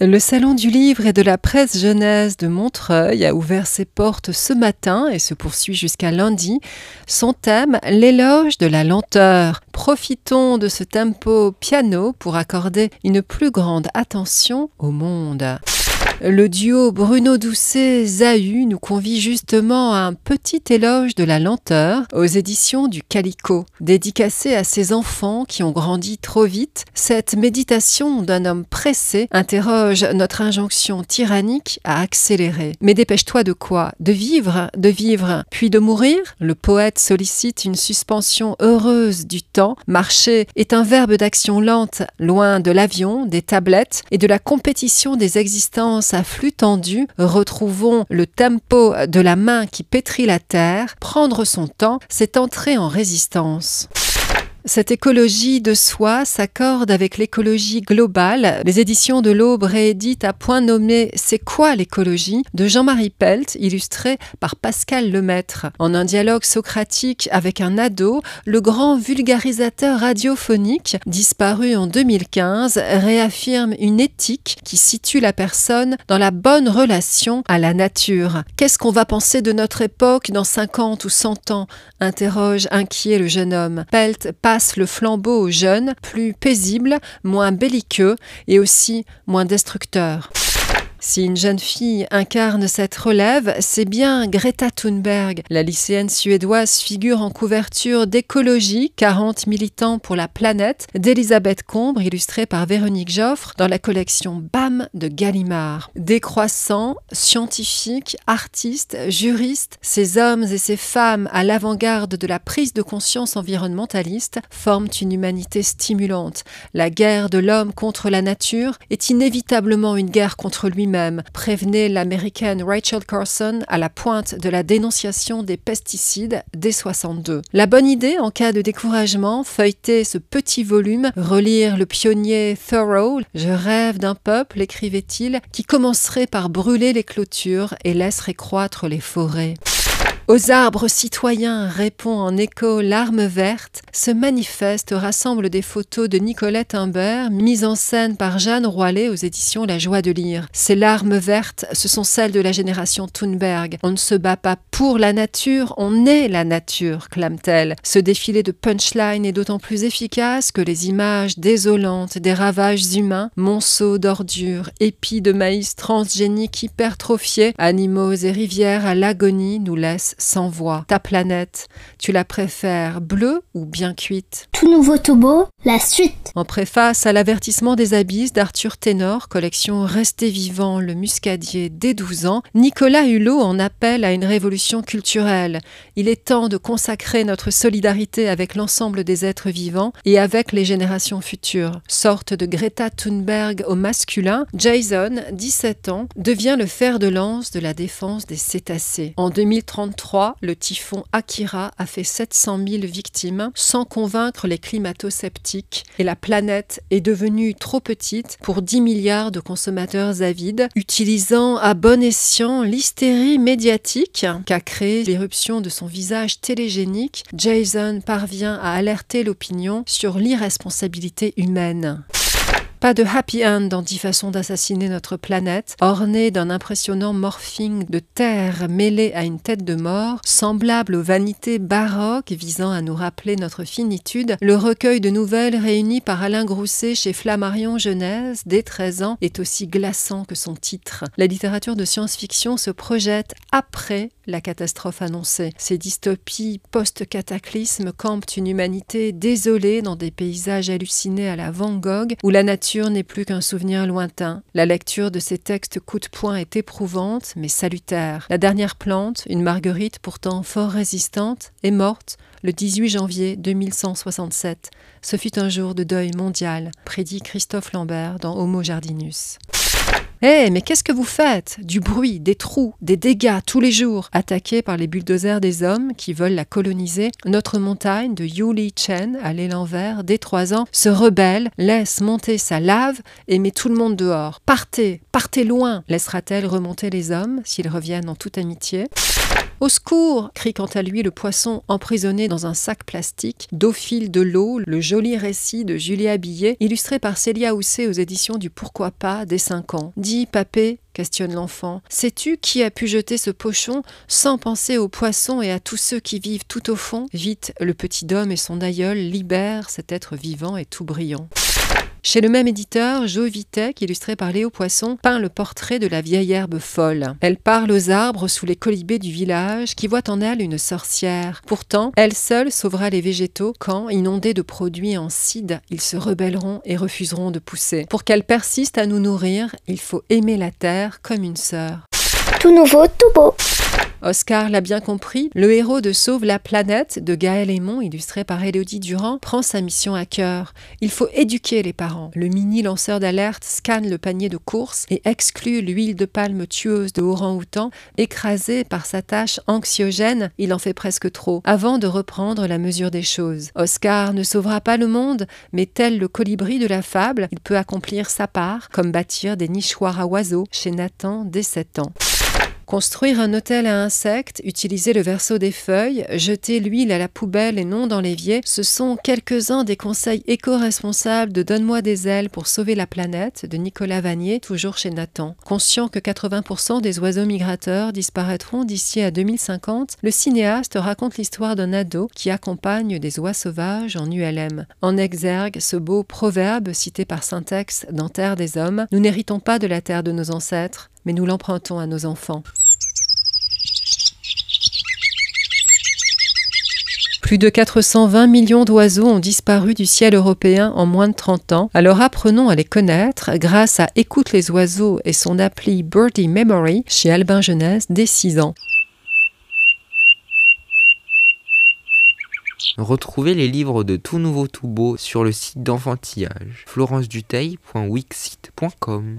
Le Salon du Livre et de la Presse Jeunesse de Montreuil a ouvert ses portes ce matin et se poursuit jusqu'à lundi. Son thème, l'éloge de la lenteur. Profitons de ce tempo piano pour accorder une plus grande attention au monde. Le duo Bruno Doucet-Zahu nous convie justement à un petit éloge de la lenteur aux éditions du Calico. Dédicacé à ses enfants qui ont grandi trop vite, cette méditation d'un homme pressé interroge notre injonction tyrannique à accélérer. Mais dépêche-toi de quoi? De vivre, de vivre, puis de mourir? Le poète sollicite une suspension heureuse du temps. Marcher est un verbe d'action lente, loin de l'avion, des tablettes et de la compétition des existences à flux tendu, retrouvons le tempo de la main qui pétrit la terre. Prendre son temps, c'est entrer en résistance. Cette écologie de soi s'accorde avec l'écologie globale. Les éditions de l'Aube rééditent à point nommé C'est quoi l'écologie de Jean-Marie Pelt, illustré par Pascal Lemaître. En un dialogue socratique avec un ado, le grand vulgarisateur radiophonique, disparu en 2015, réaffirme une éthique qui situe la personne dans la bonne relation à la nature. Qu'est-ce qu'on va penser de notre époque dans 50 ou 100 ans? interroge inquiet le jeune homme. Le flambeau aux jeunes, plus paisibles, moins belliqueux et aussi moins destructeurs. Si une jeune fille incarne cette relève, c'est bien Greta Thunberg. La lycéenne suédoise figure en couverture d'écologie, 40 militants pour la planète, d'Elisabeth Combre, illustrée par Véronique Joffre, dans la collection BAM de Gallimard. Décroissants, scientifiques, artistes, juristes, ces hommes et ces femmes à l'avant-garde de la prise de conscience environnementaliste forment une humanité stimulante. La guerre de l'homme contre la nature est inévitablement une guerre contre lui même prévenait l'américaine Rachel Carson à la pointe de la dénonciation des pesticides dès 62. La bonne idée en cas de découragement, feuilleter ce petit volume, relire le pionnier Thoreau, Je rêve d'un peuple, écrivait-il, qui commencerait par brûler les clôtures et laisserait croître les forêts. Aux arbres citoyens répond en écho l'arme verte, ce manifeste rassemble des photos de Nicolette Imbert, mises en scène par Jeanne Roilet aux éditions La Joie de lire. Ces larmes vertes, ce sont celles de la génération Thunberg. On ne se bat pas pour la nature, on est la nature, clame-t-elle. Ce défilé de punchline est d'autant plus efficace que les images désolantes des ravages humains, monceaux d'ordures, épis de maïs transgéniques hypertrophiés, animaux et rivières à l'agonie nous laissent sans voix. Ta planète, tu la préfères bleue ou bien cuite? Tout nouveau Tobo, la suite. En préface à l'avertissement des abysses d'Arthur Ténor, collection Restez vivant, le muscadier dès 12 ans, Nicolas Hulot en appelle à une révolution culturelle. Il est temps de consacrer notre solidarité avec l'ensemble des êtres vivants et avec les générations futures. Sorte de Greta Thunberg au masculin, Jason, 17 ans, devient le fer de lance de la défense des cétacés. En 2033, le typhon Akira a fait 700 000 victimes sans convaincre les climato-sceptiques et la planète est devenue trop petite pour 10 milliards de consommateurs avides, utilisant à bon escient l'hystérie médiatique qu'a créée l'éruption de son visage télégénique, Jason parvient à alerter l'opinion sur l'irresponsabilité humaine. Pas de happy end dans dix façons d'assassiner notre planète, orné d'un impressionnant morphing de terre mêlé à une tête de mort, semblable aux vanités baroques visant à nous rappeler notre finitude, le recueil de nouvelles réunies par Alain Grousset chez Flammarion Genèse, dès 13 ans, est aussi glaçant que son titre. La littérature de science-fiction se projette après la catastrophe annoncée. Ces dystopies post-cataclysme campent une humanité désolée dans des paysages hallucinés à la Van Gogh, où la nature n'est plus qu'un souvenir lointain. La lecture de ces textes coup de poing est éprouvante, mais salutaire. La dernière plante, une marguerite pourtant fort résistante, est morte le 18 janvier 2167. Ce fut un jour de deuil mondial, prédit Christophe Lambert dans Homo Jardinus. Eh, mais qu'est-ce que vous faites? Du bruit, des trous, des dégâts tous les jours. Attaquée par les bulldozers des hommes qui veulent la coloniser, notre montagne de Yuli Chen, à l'élan vert, dès trois ans, se rebelle, laisse monter sa lave et met tout le monde dehors. Partez, partez loin Laissera-t-elle remonter les hommes s'ils reviennent en toute amitié? Au secours crie quant à lui le poisson emprisonné dans un sac plastique. Dauphile de l'eau, le joli récit de Julia Billet, illustré par Célia Housset aux éditions du Pourquoi pas des 5 ans. Dis, papé, questionne l'enfant. Sais-tu qui a pu jeter ce pochon sans penser aux poissons et à tous ceux qui vivent tout au fond? Vite, le petit homme et son aïeul libèrent cet être vivant et tout brillant. Chez le même éditeur, Jo Vitek, illustré par Léo Poisson, peint le portrait de la vieille herbe folle. Elle parle aux arbres sous les colibés du village qui voient en elle une sorcière. Pourtant, elle seule sauvera les végétaux quand, inondés de produits en cide, ils se rebelleront et refuseront de pousser. Pour qu'elle persiste à nous nourrir, il faut aimer la terre comme une sœur. Tout nouveau, tout beau. Oscar l'a bien compris, le héros de Sauve la planète de Gaël Aymon, illustré par Élodie Durand, prend sa mission à cœur. Il faut éduquer les parents. Le mini lanceur d'alerte scanne le panier de course et exclut l'huile de palme tueuse de orang-outan. Écrasé par sa tâche anxiogène, il en fait presque trop, avant de reprendre la mesure des choses. Oscar ne sauvera pas le monde, mais tel le colibri de la fable, il peut accomplir sa part, comme bâtir des nichoirs à oiseaux chez Nathan dès 7 ans. Construire un hôtel à insectes, utiliser le verso des feuilles, jeter l'huile à la poubelle et non dans l'évier, ce sont quelques-uns des conseils éco-responsables de Donne-moi des ailes pour sauver la planète de Nicolas Vanier, toujours chez Nathan. Conscient que 80% des oiseaux migrateurs disparaîtront d'ici à 2050, le cinéaste raconte l'histoire d'un ado qui accompagne des oies sauvages en ULM. En exergue ce beau proverbe cité par Syntex dans Terre des Hommes Nous n'héritons pas de la terre de nos ancêtres, mais nous l'empruntons à nos enfants. Plus de 420 millions d'oiseaux ont disparu du ciel européen en moins de 30 ans, alors apprenons à les connaître grâce à Écoute les oiseaux et son appli Birdie Memory chez Albin Jeunesse dès 6 ans. Retrouvez les livres de Tout Nouveau Tout Beau sur le site d'enfantillage florenceduteil.wixsite.com